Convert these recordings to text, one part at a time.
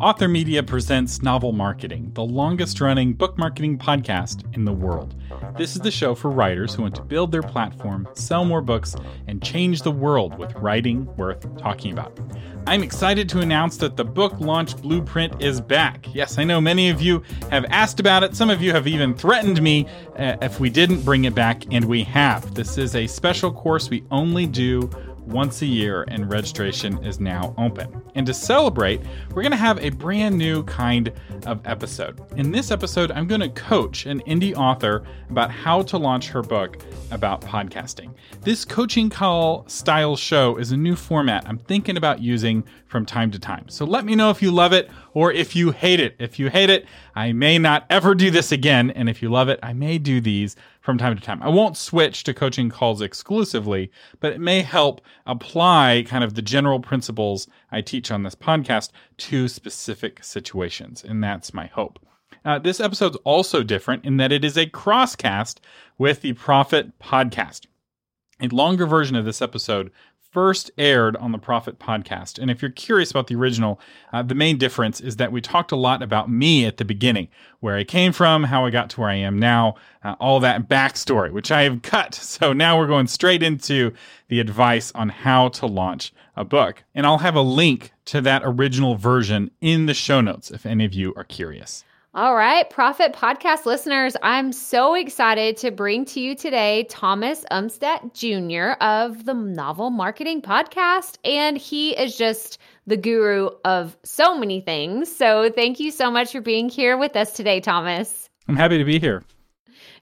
Author Media presents Novel Marketing, the longest running book marketing podcast in the world. This is the show for writers who want to build their platform, sell more books, and change the world with writing worth talking about. I'm excited to announce that the book launch blueprint is back. Yes, I know many of you have asked about it. Some of you have even threatened me uh, if we didn't bring it back, and we have. This is a special course we only do once a year, and registration is now open. And to celebrate, we're going to have a brand new kind of episode. In this episode, I'm going to coach an indie author about how to launch her book about podcasting. This coaching call style show is a new format I'm thinking about using from time to time. So let me know if you love it or if you hate it. If you hate it, I may not ever do this again. And if you love it, I may do these from time to time. I won't switch to coaching calls exclusively, but it may help apply kind of the general principles I teach on this podcast to specific situations. And that's my hope. Uh, this episode's also different in that it is a crosscast with the Profit Podcast. A longer version of this episode first aired on the Profit podcast. And if you're curious about the original, uh, the main difference is that we talked a lot about me at the beginning, where I came from, how I got to where I am now, uh, all that backstory, which I have cut. So now we're going straight into the advice on how to launch a book. And I'll have a link to that original version in the show notes if any of you are curious. All right, Profit Podcast listeners, I'm so excited to bring to you today Thomas Umstattd Jr. of the Novel Marketing Podcast. And he is just the guru of so many things. So thank you so much for being here with us today, Thomas. I'm happy to be here.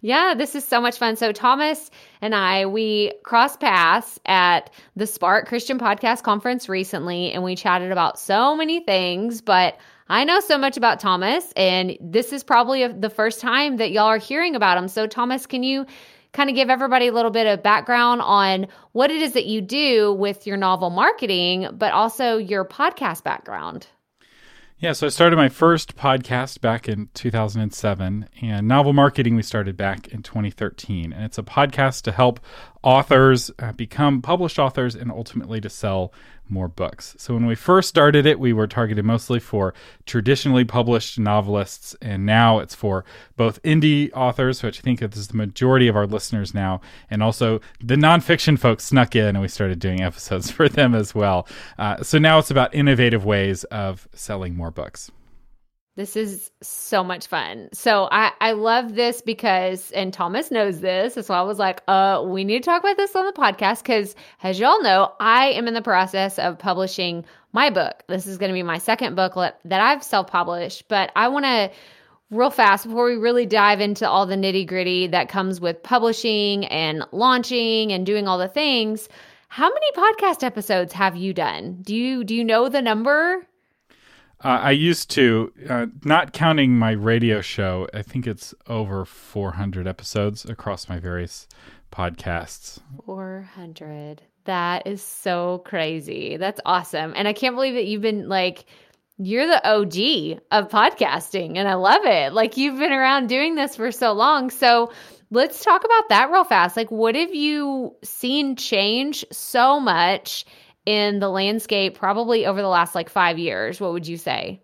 Yeah, this is so much fun. So Thomas and I, we crossed paths at the Spark Christian Podcast Conference recently, and we chatted about so many things, but I know so much about Thomas, and this is probably a, the first time that y'all are hearing about him. So, Thomas, can you kind of give everybody a little bit of background on what it is that you do with your novel marketing, but also your podcast background? Yeah, so I started my first podcast back in 2007, and novel marketing we started back in 2013. And it's a podcast to help authors uh, become published authors and ultimately to sell more books. So when we first started it, we were targeted mostly for traditionally published novelists, and now it's for both indie authors, which I think is the majority of our listeners now, and also the nonfiction folks snuck in, and we started doing episodes for them as well. Uh, so now it's about innovative ways of selling more books. This is so much fun. So I, I love this because, and Thomas knows this. So I was like, uh, we need to talk about this on the podcast because, as y'all know, I am in the process of publishing my book. This is going to be my second book that I've self published, but I want to real fast before we really dive into all the nitty gritty that comes with publishing and launching and doing all the things. How many podcast episodes have you done? Do you do you know the number? Uh, I used to, uh, not counting my radio show, I think it's over 400 episodes across my various podcasts. 400. That is so crazy. That's awesome. And I can't believe that you've been like, you're the OG of podcasting, and I love it. Like, you've been around doing this for so long. So, let's talk about that real fast. Like, what have you seen change so much? In the landscape probably over the last like five years? What would you say?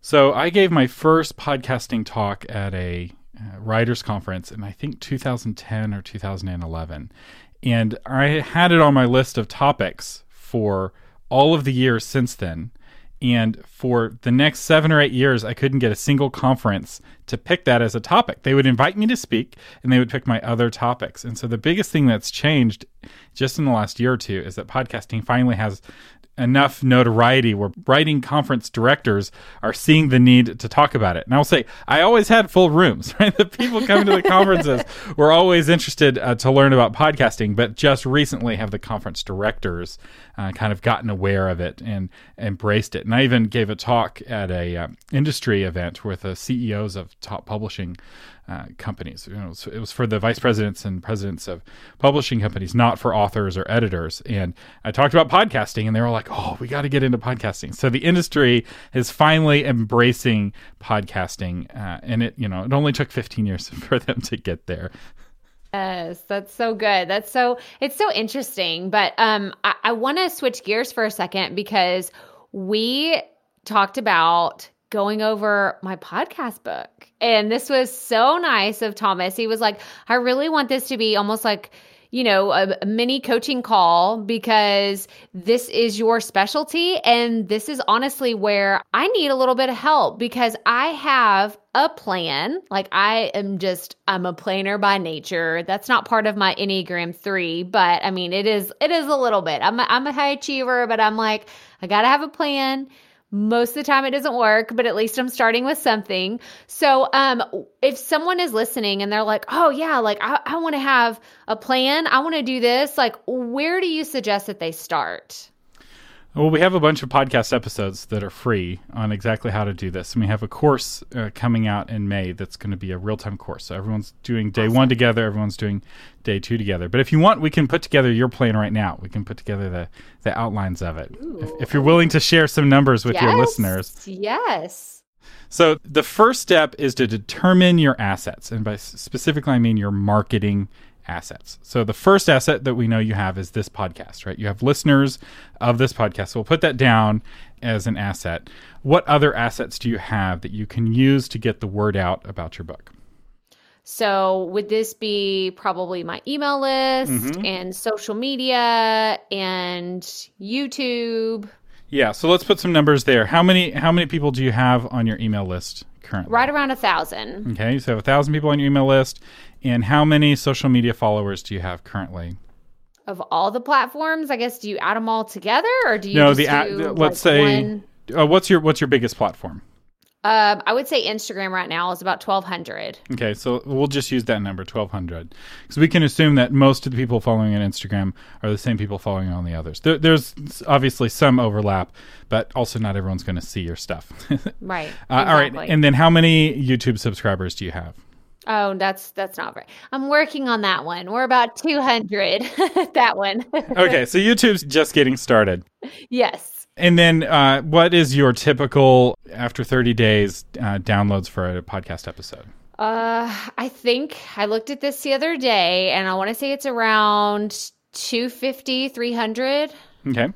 So I gave my first podcasting talk at a uh, writers conference in I think 2010 or 2011. And I had it on my list of topics for all of the years since then. And for the next seven or eight years, I couldn't get a single conference to pick that as a topic. They would invite me to speak and they would pick my other topics. And so the biggest thing that's changed just in the last year or two is that podcasting finally has enough notoriety where writing conference directors are seeing the need to talk about it. And I'll say, I always had full rooms, right? The people coming to the conferences were always interested uh, to learn about podcasting, but just recently have the conference directors uh, kind of gotten aware of it and embraced it. And I even gave a talk at a uh, industry event with the CEOs of top publishing uh, companies. You know, it was for the vice presidents and presidents of publishing companies, not for authors or editors. And I talked about podcasting, and they were like, "Oh, we got to get into podcasting." So the industry is finally embracing podcasting, uh, and it you know it only took 15 years for them to get there. Yes, that's so good. That's so it's so interesting. But um, I, I want to switch gears for a second because we talked about going over my podcast book. And this was so nice of Thomas. He was like, I really want this to be almost like, you know, a, mini coaching call because this is your specialty. And this is honestly where I need a little bit of help because I have a plan. Like I am just, I'm a planner by nature. That's not part of my Enneagram three, but I mean, it is, it is a little bit. I'm a, I'm a high achiever, but I'm like, I got to have a plan most of the time it doesn't work, but at least I'm starting with something. So, um, if someone is listening and they're like, oh, yeah, like I, I want to have a plan, I want to do this, like, where do you suggest that they start? Well, we have a bunch of podcast episodes that are free on exactly how to do this. And we have a course uh, coming out in May that's going to be a real time course. So everyone's doing day awesome. one together, everyone's doing day two together. But if you want, we can put together your plan right now. We can put together the, the outlines of it. If, if, you're willing to share some numbers with yes. your listeners. Yes. So the first step is to determine your assets. And by specifically, I mean your marketing assets. So the first asset that we know you have is this podcast, right? You have listeners of this podcast. So we'll put that down as an asset. What other assets do you have that you can use to get the word out about your book? So would this be probably my email list mm-hmm. and social media and YouTube? Yeah, so let's put some numbers there. How many how many people do you have on your email list currently? Right around a thousand. Okay, so a thousand people on your email list, and how many social media followers do you have currently? Of all the platforms, I guess, do you add them all together, or do you? No, the do, let's like, say. One... Uh, what's your what's your biggest platform? Um, I would say Instagram right now is about twelve hundred. Okay, so we'll just use that number twelve hundred because we can assume that most of the people following on Instagram are the same people following on the others. There, there's obviously some overlap, but also not everyone's going to see your stuff. right. Uh, exactly. All right, and then how many YouTube subscribers do you have? Oh, that's that's not right. I'm working on that one. We're about 200. that one. okay, so YouTube's just getting started. Yes. And then, uh, what is your typical after 30 days uh, downloads for a podcast episode? Uh, I think I looked at this the other day, and I want to say it's around 250, 300. Okay.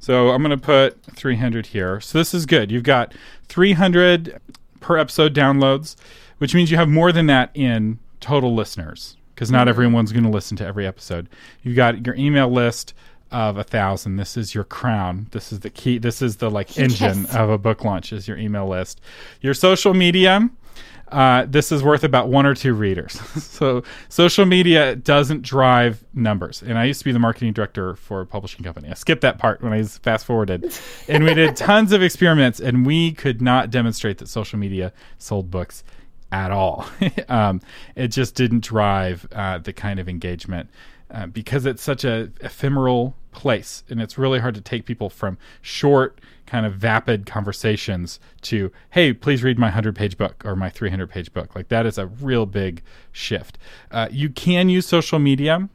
So I'm going to put 300 here. So this is good. You've got 300 per episode downloads which means you have more than that in total listeners because not everyone's going to listen to every episode. You've got your email list of a thousand. This is your crown. This is the key. This is the like engine yes. of a book launch. Is your email list, your social media. Uh, this is worth about one or two readers. so social media doesn't drive numbers. And I used to be the marketing director for a publishing company. I skipped that part when I fast forwarded. and we did tons of experiments, and we could not demonstrate that social media sold books at all. um, it just didn't drive uh, the kind of engagement uh, because it's such a ephemeral place, and it's really hard to take people from short, kind of vapid conversations to "Hey, please read my hundred-page book or my three hundred-page book." Like that is a real big shift. Uh, you can use social media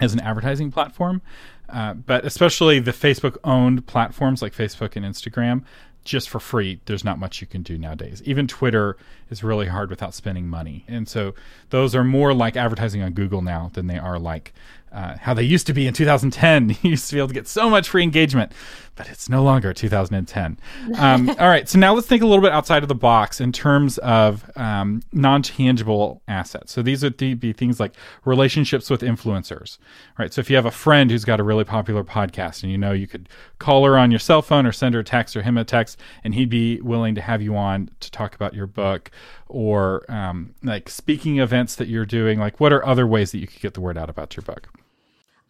as an advertising platform. Uh, but especially the Facebook owned platforms like Facebook and Instagram, just for free, there's not much you can do nowadays. Even Twitter is really hard without spending money. And so those are more like advertising on Google now than they are like uh, how they used to be in 2010. you used to be able to get so much free engagement, but it's no longer 2010. Um, all right, so now let's think a little bit outside of the box in terms of um, non tangible assets. So these would be things like relationships with influencers. right? so if you have a friend who's got a really popular podcast and you know you could call her on your cell phone or send her a text or him a text, and he'd be willing to have you on to talk about your book or um, like speaking events that you're doing, like what are other ways that you could get the word out about your book?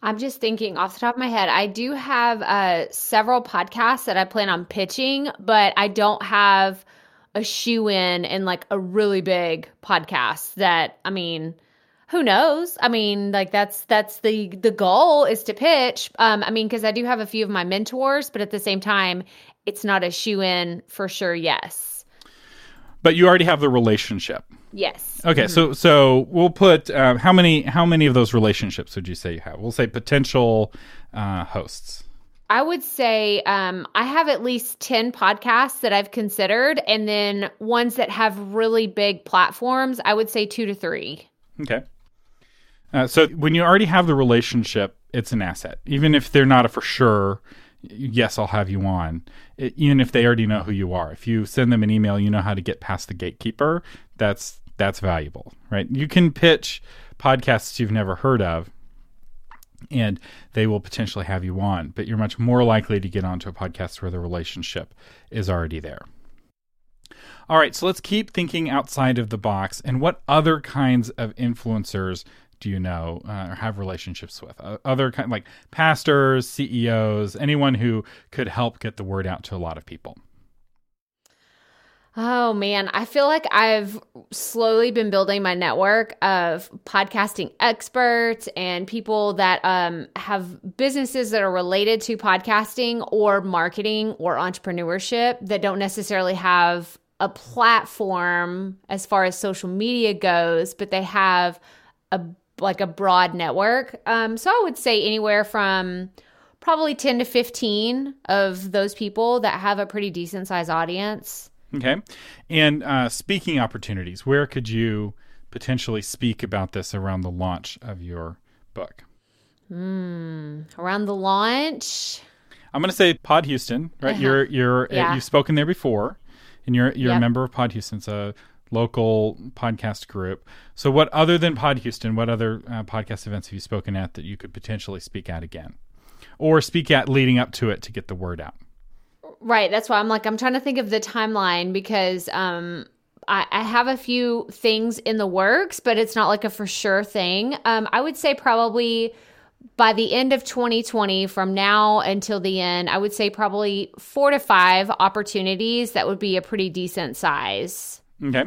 I'm just thinking off the top of my head, I do have uh, several podcasts that I plan on pitching, but I don't have a shoe in and like a really big podcast that, I mean, who knows? I mean, like that's that's the the goal is to pitch. Um, I mean, because I do have a few of my mentors, but at the same time, it's not a shoe in for sure. Yes, but you already have the relationship. Yes. Okay, mm-hmm. so so we'll put uh, how many how many of those relationships would you say you have? We'll say potential uh, hosts. I would say um, I have at least 10 podcasts that I've considered, and then ones that have really big platforms, I would say two to three. Okay. Uh, so when you already have the relationship, it's an asset. Even if they're not a for sure, yes, I'll have you on, it, even if they already know who you are. If you send them an email, you know how to get past the gatekeeper. That's that's valuable, right? You can pitch podcasts you've never heard of, and they will potentially have you on, but you're much more likely to get onto a podcast where the relationship is already there. All right, so let's keep thinking outside of the box. And what other kinds of influencers do you know uh, or have relationships with? Uh, other kind like pastors, CEOs, anyone who could help get the word out to a lot of people. Oh man, I feel like I've slowly been building my network of podcasting experts and people that um, have businesses that are related to podcasting or marketing or entrepreneurship that don't necessarily have a platform as far as social media goes, but they have a like a broad network. Um, so I would say anywhere from probably 10 to 15 of those people that have a pretty decent size audience. Okay. And uh, speaking opportunities, where could you potentially speak about this around the launch of your book? Hmm. Around the launch? I'm going to say Pod Houston, right? Uh-huh. You're you're yeah. you've spoken there before, and you're you're yep. a member of Pod Houston. It's a local podcast group. So, what other than Pod Houston, what other uh, podcast events have you spoken at that you could potentially speak at again, or speak at leading up to it to get the word out? Right. That's why I'm like, I'm trying to think of the timeline because um, I, I, have a few things in the works, but it's not like a for sure thing. Um, I would say probably by the end of 2020, from now until the end, I would say probably four to five opportunities that would be a pretty decent size. Okay.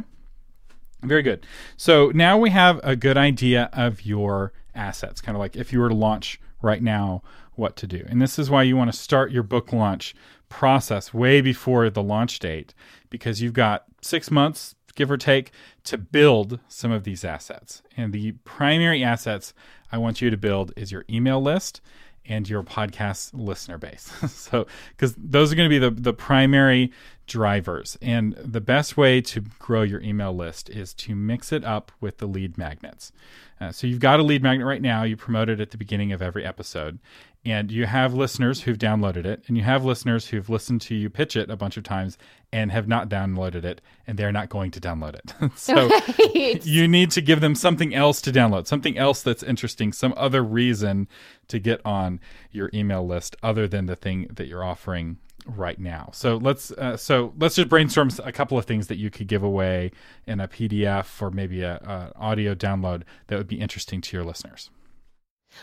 Very good. So now we have a good idea of your assets, kind of like if you were to launch right now, what to do. And this is why you want to start your book launch process way before the launch date because you've got six months, give or take, to build some of these assets. And the primary assets I want you to build is your email list and your podcast listener base. so, because those are going to be the, the primary drivers. And the best way to grow your email list is to mix it up with the lead magnets. Uh, so, you've got a lead magnet right now, you promote it at the beginning of every episode and you have listeners who've downloaded it and you have listeners who've listened to you pitch it a bunch of times and have not downloaded it and they're not going to download it. So right. you need to give them something else to download something else that's interesting some other reason to get on your email list other than the thing that you're offering right now. So let's uh, so let's just brainstorm a couple of things that you could give away in a pdf or maybe a, a audio download that would be interesting to your listeners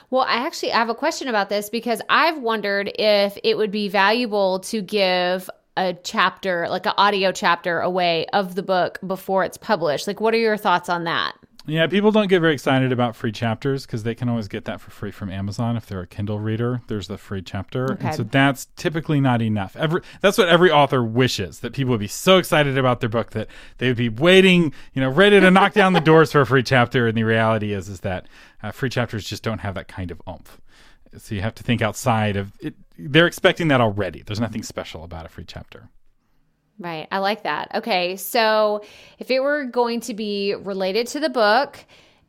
well, I actually have a question about this because I've wondered if it would be valuable to give a chapter, like an audio chapter away of the book before it's published. Like, what are your thoughts on that? Yeah, people don't get very excited about free chapters because they can always get that for free from Amazon if they're a Kindle reader. There's the free chapter, okay. and so that's typically not enough. Every that's what every author wishes that people would be so excited about their book that they would be waiting, you know, ready to knock down the doors for a free chapter. And the reality is, is that uh, free chapters just don't have that kind of oomph. So you have to think outside of it. They're expecting that already. There's nothing special about a free chapter. Right. I like that. Okay. So if it were going to be related to the book,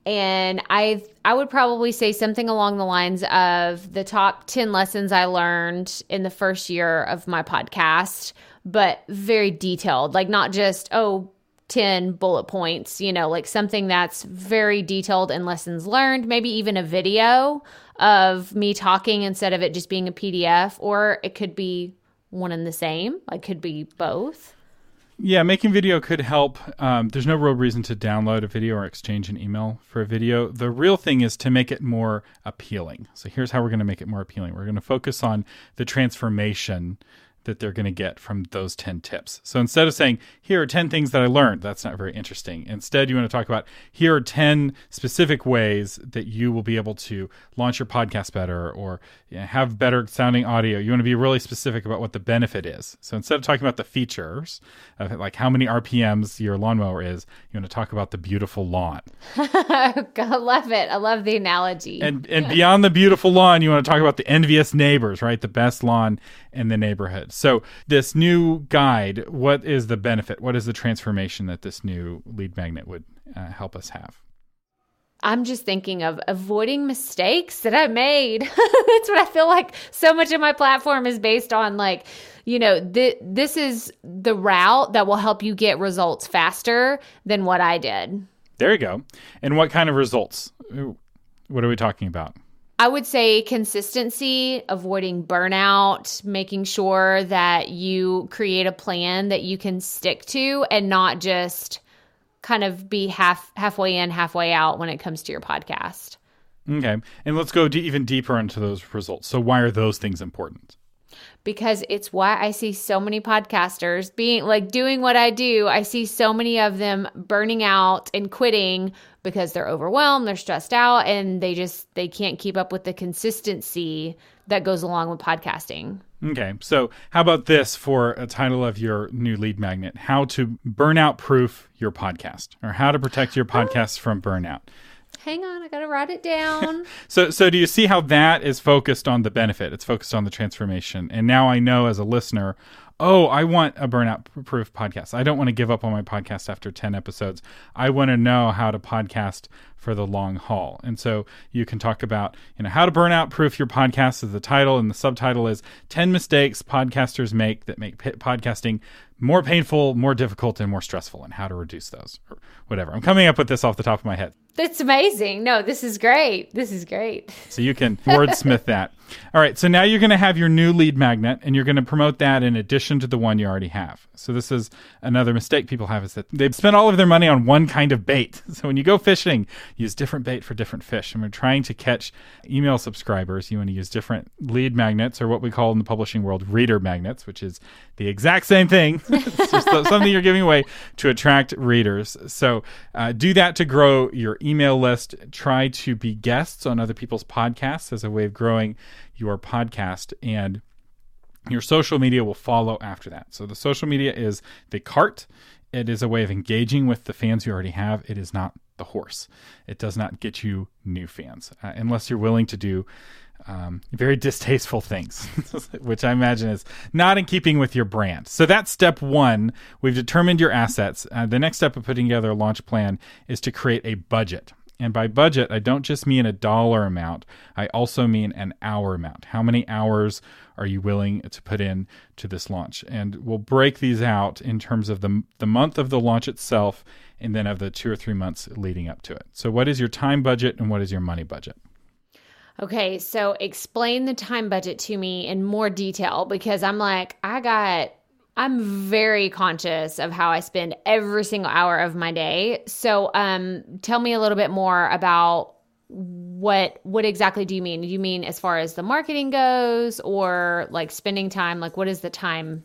and I I would probably say something along the lines of the top 10 lessons I learned in the first year of my podcast, but very detailed, like not just oh 10 bullet points, you know, like something that's very detailed and lessons learned, maybe even a video of me talking instead of it just being a PDF or it could be one and the same. Like could be both. Yeah, making video could help. Um, there's no real reason to download a video or exchange an email for a video. The real thing is to make it more appealing. So here's how we're going to make it more appealing. We're going to focus on the transformation that they're going to get from those 10 tips. So instead of saying, here are 10 things that I learned, that's not very interesting. Instead, you want to talk about, here are 10 specific ways that you will be able to launch your podcast better or you know, have better sounding audio. You want to be really specific about what the benefit is. So instead of talking about the features, of like how many RPMs your lawnmower is, you want to talk about the beautiful lawn. I love it. I love the analogy. And, and beyond the beautiful lawn, you want to talk about the envious neighbors, right? The best lawn in the neighborhood. So, this new guide, what is the benefit? What is the transformation that this new lead magnet would uh, help us have? I'm just thinking of avoiding mistakes that I made. That's what I feel like so much of my platform is based on like, you know, th- this is the route that will help you get results faster than what I did. There you go. And what kind of results? What are we talking about? I would say consistency, avoiding burnout, making sure that you create a plan that you can stick to and not just kind of be half halfway in, halfway out when it comes to your podcast. Okay. And let's go d- even deeper into those results. So why are those things important? because it's why I see so many podcasters being like doing what I do. I see so many of them burning out and quitting because they're overwhelmed, they're stressed out, and they just they can't keep up with the consistency that goes along with podcasting. Okay. So, how about this for a title of your new lead magnet? How to burnout proof your podcast or how to protect your um, podcast from burnout hang on, I got to write it down. so, so do you see how that is focused on the benefit? It's focused on the transformation. And now I know as a listener, oh, I want a burnout proof podcast. I don't want to give up on my podcast after 10 episodes. I want to know how to podcast for the long haul. And so you can talk about, you know, how to burnout proof your podcast is the title and the subtitle is 10 mistakes podcasters make that make podcasting more painful, more difficult and more stressful and how to reduce those or whatever. I'm coming up with this off the top of my head. That's amazing. No, this is great. This is great. So you can wordsmith that. All right. So now you're going to have your new lead magnet and you're going to promote that in addition to the one you already have. So this is another mistake people have is that they've spent all of their money on one kind of bait. So when you go fishing, use different bait for different fish. And we're trying to catch email subscribers. You want to use different lead magnets or what we call in the publishing world reader magnets, which is the exact same thing. it's just something you're giving away to attract readers. So uh, do that to grow your email list. Try to be guests on other people's podcasts as a way of growing your podcast and your social media will follow after that. So the social media is the cart. It is a way of engaging with the fans you already have. It is not the horse. It does not get you new fans uh, unless you're willing to do um, very distasteful things, which I imagine is not in keeping with your brand. So that's step one. We've determined your assets. Uh, the next step of putting together a launch plan is to create a budget. And by budget, I don't just mean a dollar amount, I also mean an hour amount. How many hours are you willing to put in to this launch? And we'll break these out in terms of the, the month of the launch itself and then of the two or three months leading up to it. So, what is your time budget and what is your money budget? Okay, so explain the time budget to me in more detail because I'm like, I got I'm very conscious of how I spend every single hour of my day. So, um, tell me a little bit more about what what exactly do you mean? Do you mean as far as the marketing goes, or like spending time? Like, what is the time?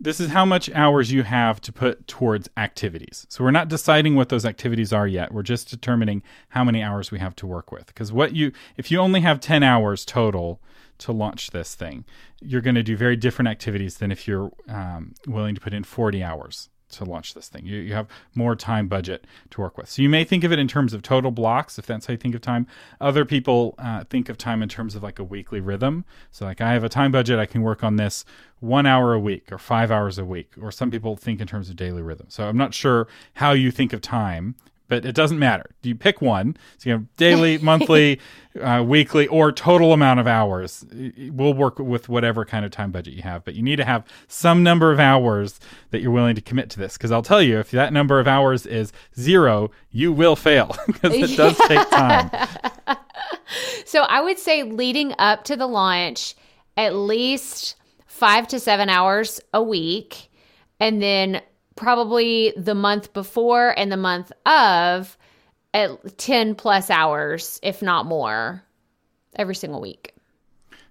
This is how much hours you have to put towards activities. So we're not deciding what those activities are yet. We're just determining how many hours we have to work with. Because what you if you only have ten hours total to launch this thing. You're going to do very different activities than if you're um, willing to put in 40 hours to launch this thing. You, you have more time budget to work with. So you may think of it in terms of total blocks, if that's how you think of time. Other people uh, think of time in terms of like a weekly rhythm. So, like, I have a time budget, I can work on this one hour a week or five hours a week. Or some people think in terms of daily rhythm. So, I'm not sure how you think of time but it doesn't matter. You pick one. So you have daily, monthly, uh, weekly, or total amount of hours. We'll work with whatever kind of time budget you have, but you need to have some number of hours that you're willing to commit to this. Because I'll tell you, if that number of hours is zero, you will fail because it does take time. so I would say leading up to the launch, at least five to seven hours a week. And then probably the month before and the month of at 10 plus hours, if not more, every single week.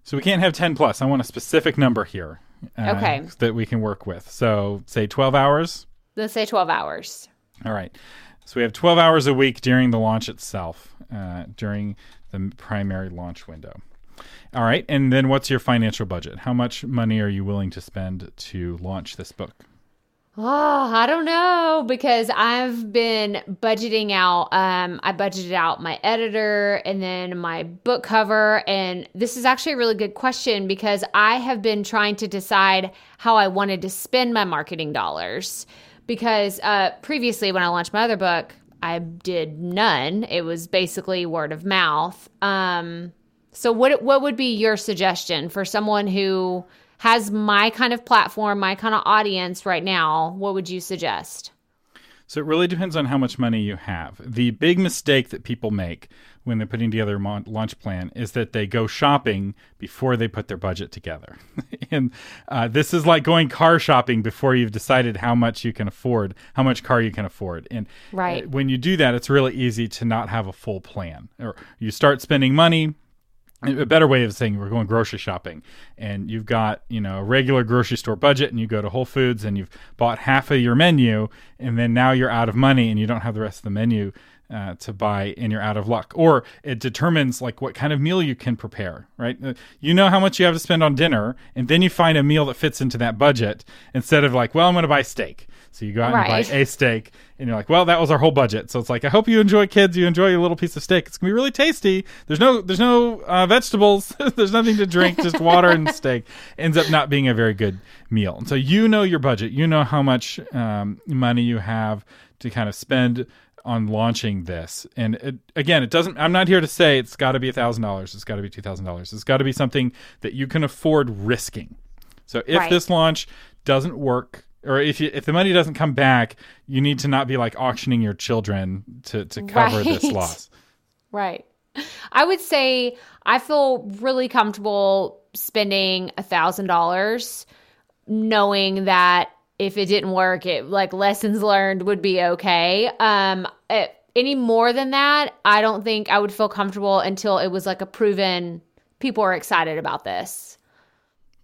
So we can't have 10 plus. I want a specific number here. Uh, okay. That we can work with. So say 12 hours. Let's say 12 hours. All right. So we have 12 hours a week during the launch itself, uh, during the primary launch window. All right. And then what's your financial budget? How much money are you willing to spend to launch this book? Oh, I don't know because I've been budgeting out. Um, I budgeted out my editor and then my book cover. And this is actually a really good question because I have been trying to decide how I wanted to spend my marketing dollars. Because uh, previously, when I launched my other book, I did none. It was basically word of mouth. Um, so what what would be your suggestion for someone who has my kind of platform, my kind of audience right now? What would you suggest? So it really depends on how much money you have. The big mistake that people make when they're putting together a launch plan is that they go shopping before they put their budget together. and uh, this is like going car shopping before you've decided how much you can afford, how much car you can afford. And uh, right. When you do that, it's really easy to not have a full plan. Or you start spending money, a better way of saying we're going grocery shopping. And you've got you know a regular grocery store budget and you go to whole foods and you've bought half of your menu and then now you're out of money and you don't have the rest of the menu uh, to buy and you're out of luck. Or it determines like what kind of meal you can prepare right? Uh, you know how much you have to spend on dinner and then you find a meal that fits into that budget instead of like well i'm going to buy steak so you go out right. and buy a steak, and you're like, well, that was our whole budget. So it's like, I hope you enjoy, kids. You enjoy your little piece of steak. It's gonna be really tasty. There's no, there's no uh, vegetables. there's nothing to drink. Just water and steak. Ends up not being a very good meal. And so you know your budget. You know how much um, money you have to kind of spend on launching this. And it, again, it doesn't. I'm not here to say it's got to be a thousand dollars. It's got to be two thousand dollars. It's got to be something that you can afford risking. So if right. this launch doesn't work or if you, if the money doesn't come back, you need to not be like auctioning your children to to cover right. this loss. Right. I would say I feel really comfortable spending a thousand dollars, knowing that if it didn't work, it like lessons learned would be okay. Um, it, any more than that, I don't think I would feel comfortable until it was like a proven people are excited about this.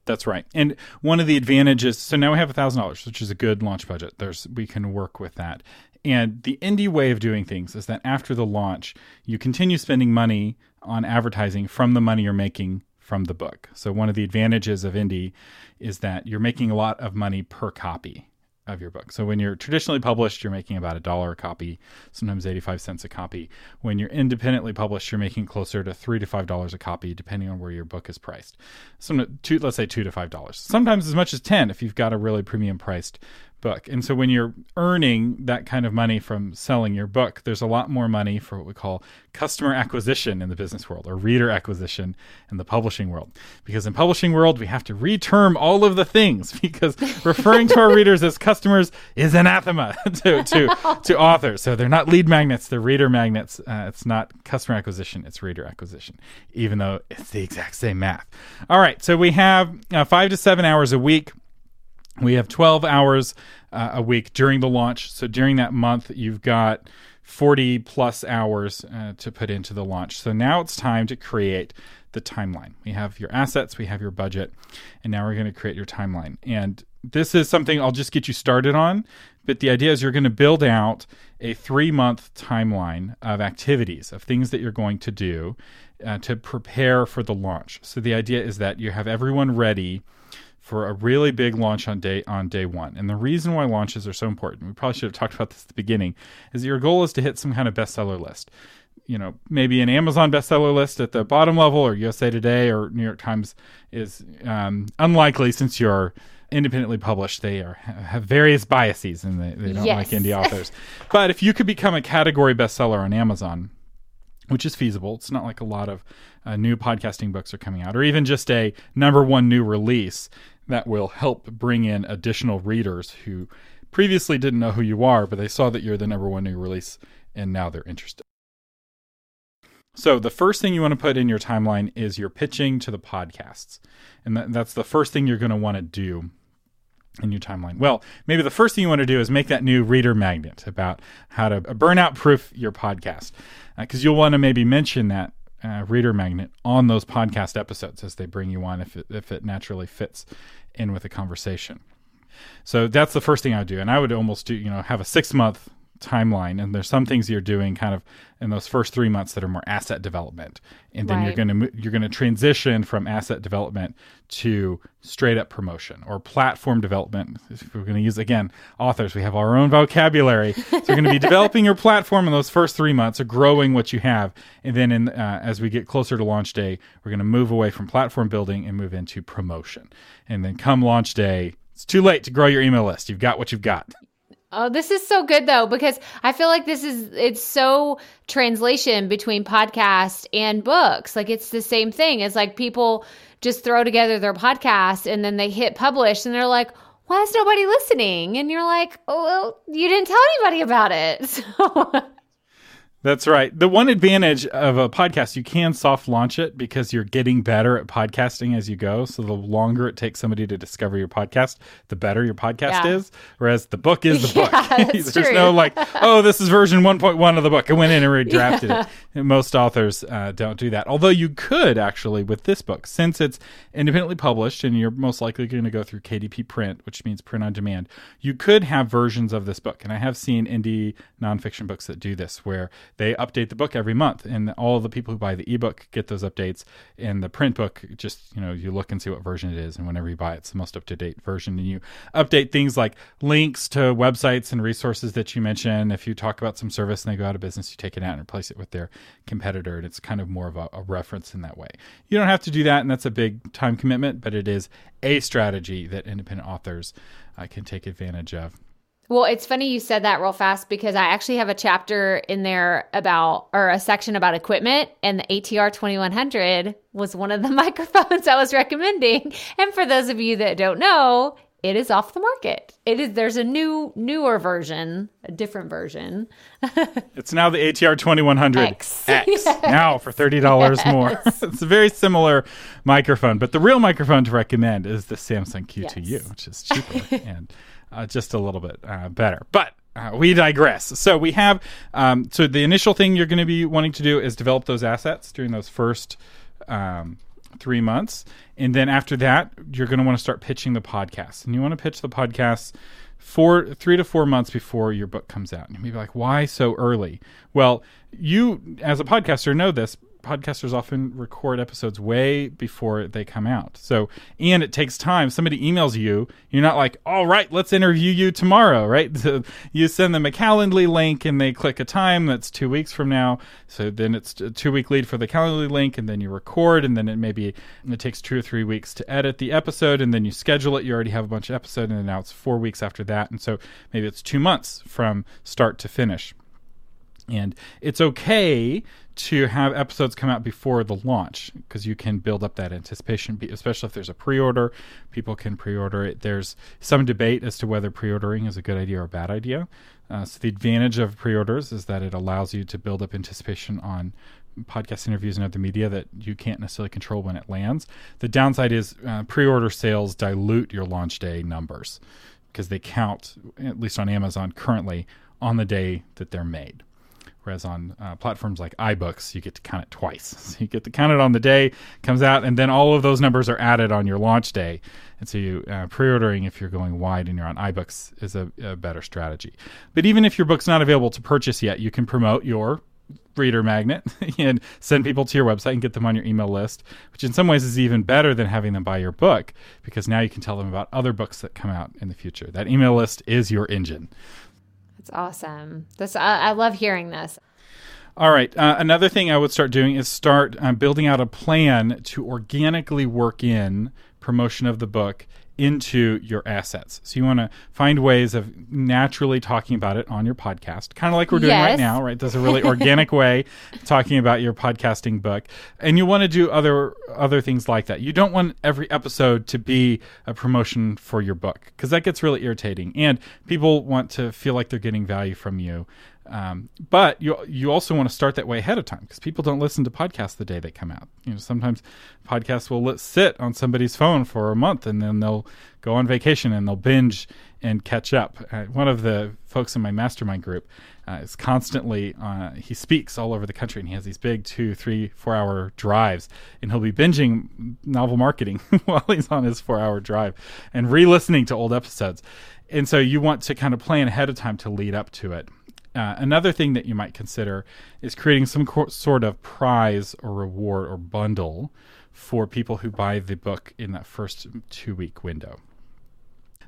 That's right. And one of the advantages, so now we have $1,000, which is a good launch budget. There's we can work with that. And the indie way of doing things is that after the launch, you continue spending money on advertising from the money you're making from the book. So one of the advantages of indie is that you're making a lot of money per copy of your book. So when you're traditionally published, you're making about a dollar a copy, sometimes 85 cents a copy. When you're independently published, you're making closer to three to five dollars a copy, depending on where your book is priced. So two, let's say two to five dollars. Sometimes as much as 10 if you've got a really premium priced book. And so when you're earning that kind of money from selling your book, there's a lot more money for what we call customer acquisition in the business world or reader acquisition in the publishing world. Because in publishing world, we have to reterm all of the things because referring to our readers as customers is anathema to, to, to authors. So they're not lead magnets, they're reader magnets. Uh, it's not customer acquisition, it's reader acquisition, even though it's the exact same math. All right. So we have uh, five to seven hours a week we have 12 hours uh, a week during the launch. So during that month, you've got 40 plus hours uh, to put into the launch. So now it's time to create the timeline. We have your assets, we have your budget, and now we're going to create your timeline. And this is something I'll just get you started on. But the idea is you're going to build out a three month timeline of activities, of things that you're going to do uh, to prepare for the launch. So the idea is that you have everyone ready for a really big launch on day on day one. And the reason why launches are so important, we probably should have talked about this at the beginning, is your goal is to hit some kind of bestseller list. You know, maybe an Amazon bestseller list at the bottom level, or USA Today, or New York Times is um, unlikely since you're independently published. They are have various biases and they, they don't yes. like indie authors. but if you could become a category bestseller on Amazon, which is feasible. It's not like a lot of uh, new podcasting books are coming out, or even just a number one new release that will help bring in additional readers who previously didn't know who you are, but they saw that you're the number one new release and now they're interested. So, the first thing you want to put in your timeline is your pitching to the podcasts. And that, that's the first thing you're going to want to do in your timeline. Well, maybe the first thing you want to do is make that new reader magnet about how to burnout proof your podcast. Because uh, you'll want to maybe mention that uh, reader magnet on those podcast episodes as they bring you on if it, if it naturally fits in with a conversation. So that's the first thing I would do. And I would almost do, you know, have a six month timeline and there's some things you're doing kind of in those first three months that are more asset development. And then right. you're going to you're going to transition from asset development to straight up promotion or platform development. If we're going to use again authors we have our own vocabulary. So you're going to be developing your platform in those first three months or growing what you have. And then in uh, as we get closer to launch day we're going to move away from platform building and move into promotion. And then come launch day it's too late to grow your email list. You've got what you've got Oh, this is so good though because I feel like this is it's so translation between podcast and books. Like it's the same thing. It's like people just throw together their podcast and then they hit publish and they're like, "Why is nobody listening?" And you're like, "Oh, well, you didn't tell anybody about it." So That's right. The one advantage of a podcast, you can soft launch it because you're getting better at podcasting as you go. So the longer it takes somebody to discover your podcast, the better your podcast Yeah. is. Whereas the book is the book. Yeah, that's There's true. no like, oh, this is version 1.1 of the book. I went in and redrafted it. And most authors uh, don't do that. Although you could actually with this book, since it's independently published and you're most likely going to go through KDP print, which means print on demand, you could have versions of this book. And I have seen indie nonfiction books that do this where they update the book every month and all the people who buy the ebook get those updates. And the print book just you know you look and see what version it is and whenever you buy it, it's the most up-to-date version. And you update things like links to websites and resources that you mention if you talk about some service and they go out of business you take it out and replace it with their competitor and it's kind of more of a, a reference in that way. You don't have to do that and that's a big time commitment but it is a strategy that independent authors uh, can take advantage of Well, it's funny you said that real fast because I actually have a chapter in there about, or a section about equipment, and the ATR 2100 was one of the microphones I was recommending. And for those of you that don't know, it is off the market. It is. There's a new, newer version, a different version. It's now the ATR 2100 X. X. Now for $30 more. it's a very similar microphone, but the real microphone to recommend is the Samson Q2U, Yes. which is cheaper and uh, just a little bit uh, better. But uh, we digress. So we have, um, so the initial thing you're going to be wanting to do is develop those assets during those first um, three months. And then after that, you're going to want to start pitching the podcast. And you want to pitch the podcast four, three to four months before your book comes out. And you may be like, why so early? Well, you, as a podcaster, know this. Podcasters often record episodes way before they come out. So, and it takes time. Somebody emails you. You're not like, all right, let's interview you tomorrow, right? So you send them a Calendly link and they click a time that's two weeks from now. So then it's a two week lead for the Calendly link and then you record and then it maybe it takes two or three weeks to edit the episode and then you schedule it. You already have a bunch of episodes and now it's four weeks after that. And so maybe it's two months from start to finish. And it's okay to have episodes come out before the launch because you can build up that anticipation, especially if there's a pre order. People can pre order it. There's some debate as to whether pre ordering is a good idea or a bad idea. Uh, so, the advantage of pre orders is that it allows you to build up anticipation on podcast interviews and other media that you can't necessarily control when it lands. The downside is uh, pre order sales dilute your launch day numbers because they count, at least on Amazon currently, on the day that they're made. Whereas on uh, platforms like iBooks, you get to count it twice. So you get to count it on the day it comes out, and then all of those numbers are added on your launch day. And so you uh, pre-ordering if you're going wide and you're on iBooks is a, a better strategy. But even if your book's not available to purchase yet, you can promote your reader magnet and send people to your website and get them on your email list, which in some ways is even better than having them buy your book because now you can tell them about other books that come out in the future. That email list is your engine. That's awesome. This I, I love hearing this. All right. Uh, another thing I would start doing is start um, building out a plan to organically work in promotion of the book into your assets. So you want to find ways of naturally talking about it on your podcast, kind of like we're doing right now, right? There's a really organic way of talking about your podcasting book, and you want to do other other things like that. You don't want every episode to be a promotion for your book because that gets really irritating, and people want to feel like they're getting value from you. Um, but you you also want to start that way ahead of time because people don't listen to podcasts the day they come out. You know, sometimes podcasts will let sit on somebody's phone for a month and then they'll go on vacation and they'll binge and catch up. Uh, one of the folks in my mastermind group uh, is constantly uh, he speaks all over the country and he has these big two, three, four hour drives and he'll be binging novel marketing while he's on his four hour drive and re-listening to old episodes. And so you want to kind of plan ahead of time to lead up to it. Uh, another thing that you might consider is creating some co- sort of prize or reward or bundle for people who buy the book in that first two week window.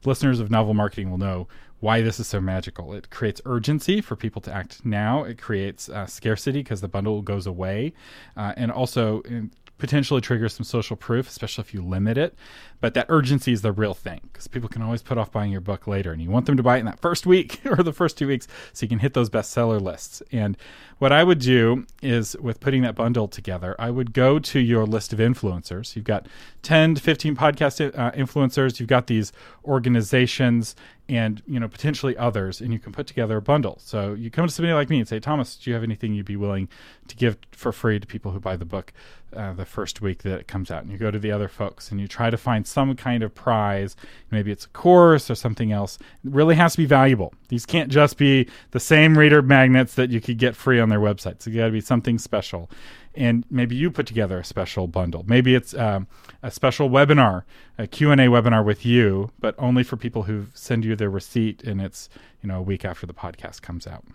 Listeners of novel marketing will know why this is so magical. It creates urgency for people to act now. It creates uh, scarcity because the bundle goes away, uh, and also in potentially trigger some social proof, especially if you limit it. But that urgency is the real thing because people can always put off buying your book later, and you want them to buy it in that first week or the first two weeks so you can hit those bestseller lists. And what I would do is with putting that bundle together, I would go to your list of influencers. You've got 10 to 15 podcast uh, influencers, you've got these organizations and you know potentially others and you can put together a bundle so you come to somebody like me and say thomas do you have anything you'd be willing to give for free to people who buy the book uh, the first week that it comes out. And you go to the other folks and you try to find some kind of prize. Maybe it's a course or something else. It really has to be valuable. These can't just be the same reader magnets that you could get free on their website. So you got to be something special. And maybe you put together a special bundle. Maybe it's um, a special webinar, a Q&A webinar with you, but only for people who send you their receipt and it's, you know, a week after the podcast comes out.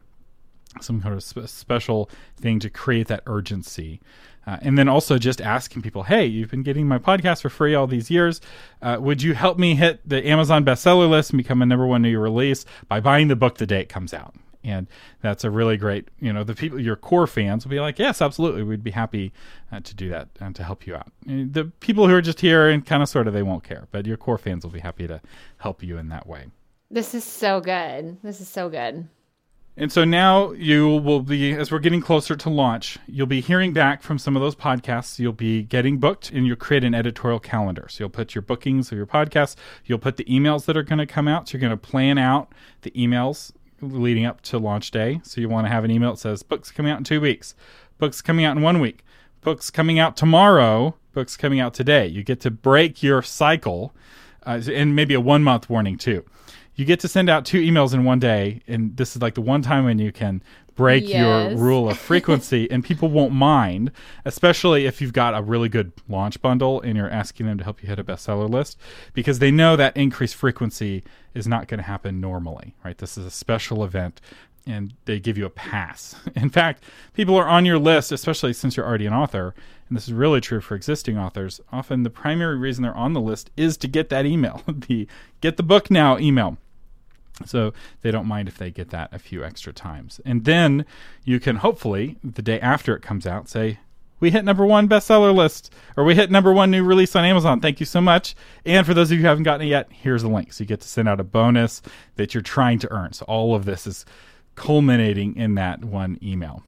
Some kind of sp- special thing to create that urgency. Uh, and then also just asking people, hey, you've been getting my podcast for free all these years. Uh, would you help me hit the Amazon bestseller list and become a number one new release by buying the book the day it comes out? and that's a really great you know the people your core fans will be like yes absolutely we'd be happy uh, to do that and to help you out and the people who are just here and kind of sort of they won't care but your core fans will be happy to help you in that way this is so good this is so good and so now you will be, as we're getting closer to launch, you'll be hearing back from some of those podcasts. You'll be getting booked and you'll create an editorial calendar. So you'll put your bookings of your podcasts, you'll put the emails that are going to come out. So you're going to plan out the emails leading up to launch day. So you want to have an email that says books coming out in two weeks, books coming out in one week, books coming out tomorrow, books coming out today. You get to break your cycle, uh, and maybe a one month warning too. You get to send out two emails in one day, and this is like the one time when you can break yes. your rule of frequency and people won't mind especially if you've got a really good launch bundle and you're asking them to help you hit a bestseller list because they know that increased frequency is not going to happen normally right? This is a special event and they give you a pass. In fact people are on your list especially since you're already an author and this is really true for existing authors often the primary reason they're on the list is to get that email the get the book now email so they don't mind if they get that a few extra times. And then you can hopefully, the day after it comes out, say, we hit number one bestseller list, or we hit number one new release on Amazon. Thank you so much. And for those of you who haven't gotten it yet, here's a link. So you get to send out a bonus that you're trying to earn. So all of this is culminating in that one email.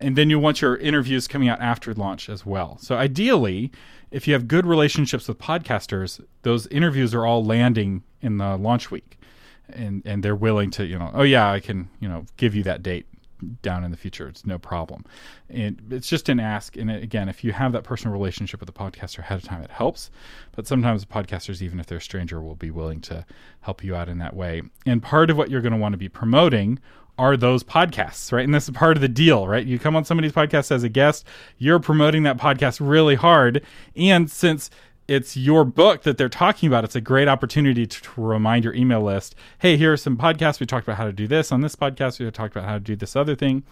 And then you want your interviews coming out after launch as well. So ideally, if you have good relationships with podcasters, those interviews are all landing in the launch week and and they're willing to you know oh yeah I can you know give you that date down in the future it's no problem and it's just an ask and again if you have that personal relationship with the podcaster ahead of time it helps but sometimes podcasters even if they're a stranger will be willing to help you out in that way and part of what you're going to want to be promoting are those podcasts, right? And this is part of the deal, right? You come on somebody's podcast as a guest, you're promoting that podcast really hard. And since it's your book that they're talking about. It's a great opportunity to, to, remind your email list, hey, here are some podcasts. We talked about how to do this on this podcast. We talked about how to do this other thing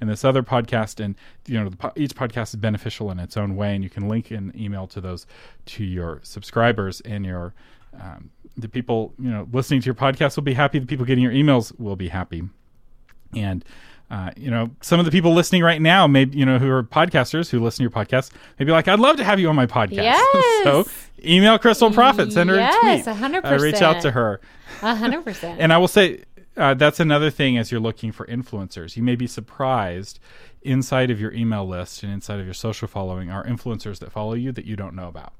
and this other podcast. And, you know, the, each podcast is beneficial in its own way. And you can link an email to those to your subscribers and your, um, the people, you know, listening to your podcast will be happy. The people getting your emails will be happy. And, uh, you know, some of the people listening right now, maybe you know, who are podcasters who listen to your podcast, maybe like, I'd love to have you on my podcast. Yes. so email Crystal Profit, send her yes, a tweet, hundred percent. Uh, reach out to her. hundred percent. And I will say uh, that's another thing as you're looking for influencers. You may be surprised inside of your email list and inside of your social following are influencers that follow you that you don't know about.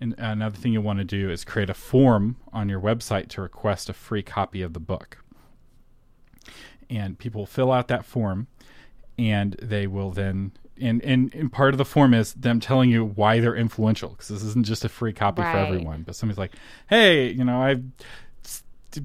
And another thing you want to do is create a form on your website to request a free copy of the book and people fill out that form and they will then and, and, and part of the form is them telling you why they're influential because this isn't just a free copy right. for everyone but somebody's like hey you know i'm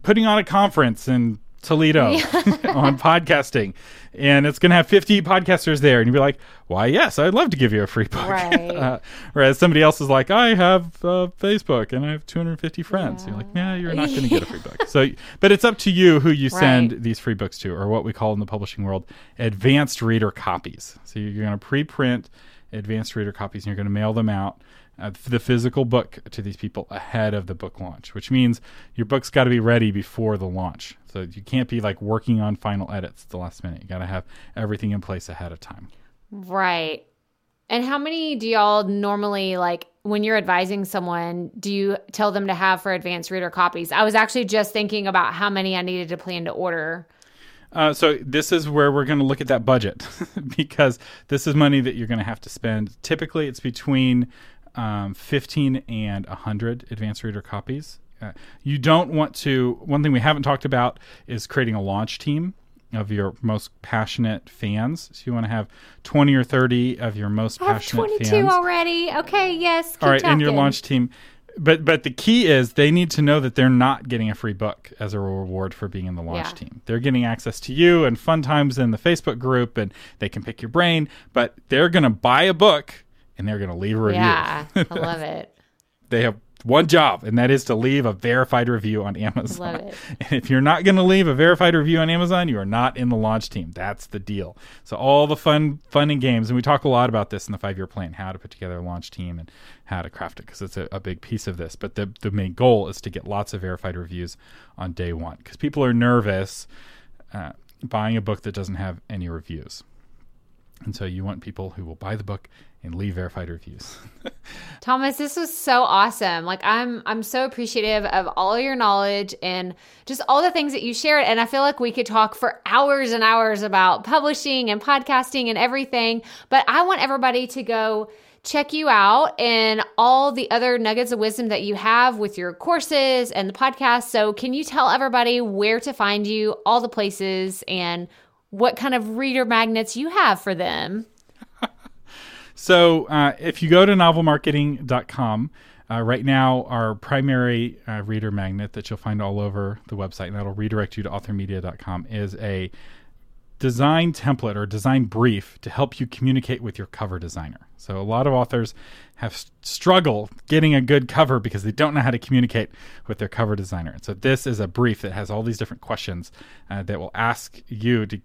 putting on a conference and Toledo yeah. on podcasting, and it's going to have 50 podcasters there, and you'd be like, "Why, yes, I'd love to give you a free book." Right. uh, whereas somebody else is like, "I have uh, Facebook and I have 250 friends." Yeah. You're like, "Yeah, you're not going to get a free book." So, but it's up to you who you send right. these free books to, or what we call in the publishing world advanced reader copies. So you're going to pre-print advanced reader copies, and you're going to mail them out uh, the physical book to these people ahead of the book launch, which means your book's got to be ready before the launch. So you can't be like working on final edits at the last minute. You got to have everything in place ahead of time. Right. And how many do y'all normally like when you're advising someone, do you tell them to have for advanced reader copies? I was actually just thinking about how many I needed to plan to order. Uh, so this is where we're going to look at that budget because this is money that you're going to have to spend. Typically, it's between um, 15 and 100 advanced reader copies. Uh, you don't want to. One thing we haven't talked about is creating a launch team of your most passionate fans. So you want to have 20 or 30 of your most I have passionate 22 fans. already. Okay, yes. All right, in your launch team. But but the key is they need to know that they're not getting a free book as a reward for being in the launch Yeah. team. They're getting access to you and fun times in the Facebook group and they can pick your brain, but they're going to buy a book and they're going to leave a review. Yeah, I love it. They have one job and that is to leave a verified review on Amazon. Love it. And if you're not going to leave a verified review on Amazon, you are not in the launch team. That's the deal. So all the fun, fun and games, and we talk a lot about this in the five-year plan, how to put together a launch team and how to craft it, because it's a, a big piece of this. But the the main goal is to get lots of verified reviews on day one, because people are nervous uh, buying a book that doesn't have any reviews, and so you want people who will buy the book and leave verified reviews. Thomas, this was so awesome. Like I'm I'm so appreciative of all your knowledge and just all the things that you shared and I feel like we could talk for hours and hours about publishing and podcasting and everything, but I want everybody to go check you out and all the other nuggets of wisdom that you have with your courses and the podcast. So, can you tell everybody where to find you, all the places and what kind of reader magnets you have for them? So uh, if you go to novelmarketing.com, uh, right now our primary uh, reader magnet that you'll find all over the website, and that'll redirect you to authormedia.com, is a design template or design brief to help you communicate with your cover designer. So a lot of authors have struggle getting a good cover because they don't know how to communicate with their cover designer. And so this is a brief that has all these different questions uh, that will ask you to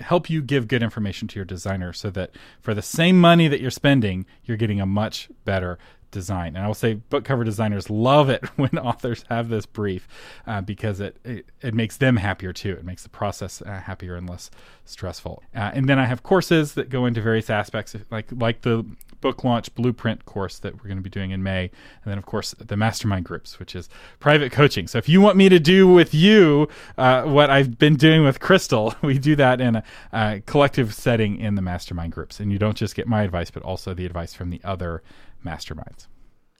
help you give good information to your designer so that for the same money that you're spending, you're getting a much better design. And I will say book cover designers love it when authors have this brief uh, because it, it it makes them happier too. It makes the process uh, happier and less stressful. Uh, and then I have courses that go into various aspects, like like the book launch blueprint course that we're going to be doing in May, and then of course the mastermind groups, which is private coaching. So if you want me to do with you uh, what I've been doing with Crystal, we do that in a, a collective setting in the mastermind groups, and you don't just get my advice, but also the advice from the other masterminds.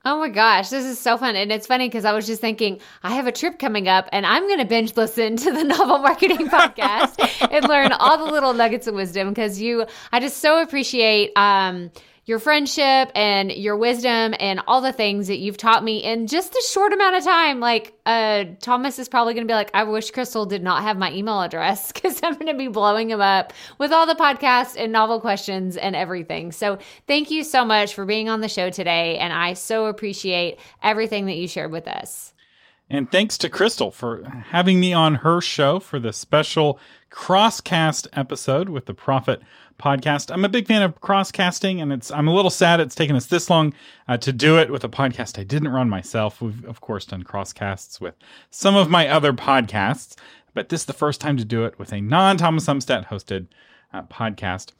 Oh my gosh, this is so fun. And it's funny because I was just thinking, I have a trip coming up and I'm going to binge listen to the Novel Marketing Podcast and learn all the little nuggets of wisdom because you, I just so appreciate, um, your friendship and your wisdom and all the things that you've taught me in just a short amount of time. Like, uh, Thomas is probably going to be like, I wish Crystal did not have my email address because I'm going to be blowing him up with all the podcasts and novel questions and everything. So, thank you so much for being on the show today. And I so appreciate everything that you shared with us. And thanks to Crystal for having me on her show for the special crosscast episode with the Profit podcast. I'm a big fan of crosscasting, and it's I'm a little sad it's taken us this long uh, to do it with a podcast I didn't run myself. We've of course done crosscasts with some of my other podcasts, but this is the first time to do it with a non Thomas Umstattd hosted uh, podcast.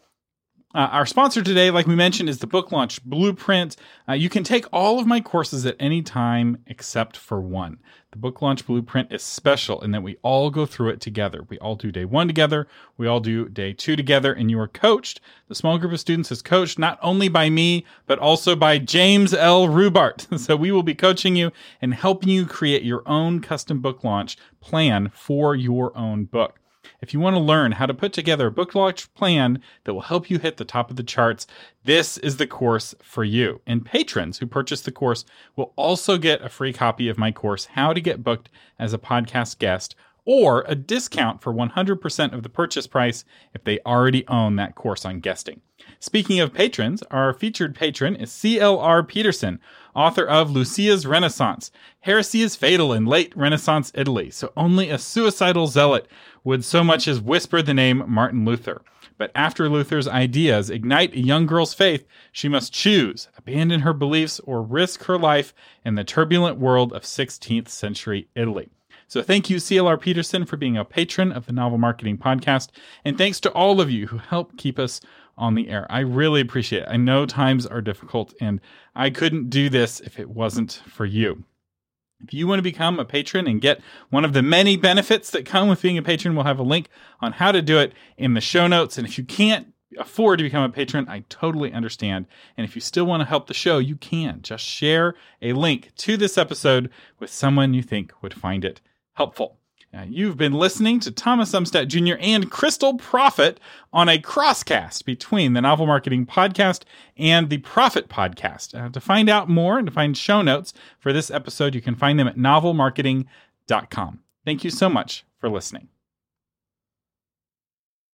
Uh, our sponsor today, like we mentioned, is the Book Launch Blueprint. Uh, you can take all of my courses at any time except for one. The Book Launch Blueprint is special in that we all go through it together. We all do day one together, we all do day two together, and you are coached. The small group of students is coached not only by me, but also by James L. Rubart. So we will be coaching you and helping you create your own custom book launch plan for your own book. If you want to learn how to put together a book launch plan that will help you hit the top of the charts, this is the course for you. And patrons who purchase the course will also get a free copy of my course, How to Get Booked as a Podcast Guest, or a discount for 100% of the purchase price if they already own that course on guesting. Speaking of patrons, our featured patron is C.L.R. Peterson, author of Lucia's Renaissance. Heresy is fatal in late Renaissance Italy, so only a suicidal zealot would so much as whisper the name Martin Luther. But after Luther's ideas ignite a young girl's faith, she must choose, abandon her beliefs, or risk her life in the turbulent world of 16th century Italy. So thank you, CLR Peterson, for being a patron of the Novel Marketing Podcast. And thanks to all of you who help keep us on the air. I really appreciate it. I know times are difficult, and I couldn't do this if it wasn't for you. If you want to become a patron and get one of the many benefits that come with being a patron, we'll have a link on how to do it in the show notes. And if you can't afford to become a patron, I totally understand. And if you still want to help the show, you can. Just share a link to this episode with someone you think would find it helpful. Now, you've been listening to Thomas Umstattd Jr. and Crystal Profit on a crosscast between the Novel Marketing Podcast and the Profit Podcast. Uh, to find out more and to find show notes for this episode, you can find them at novelmarketing.com. Thank you so much for listening.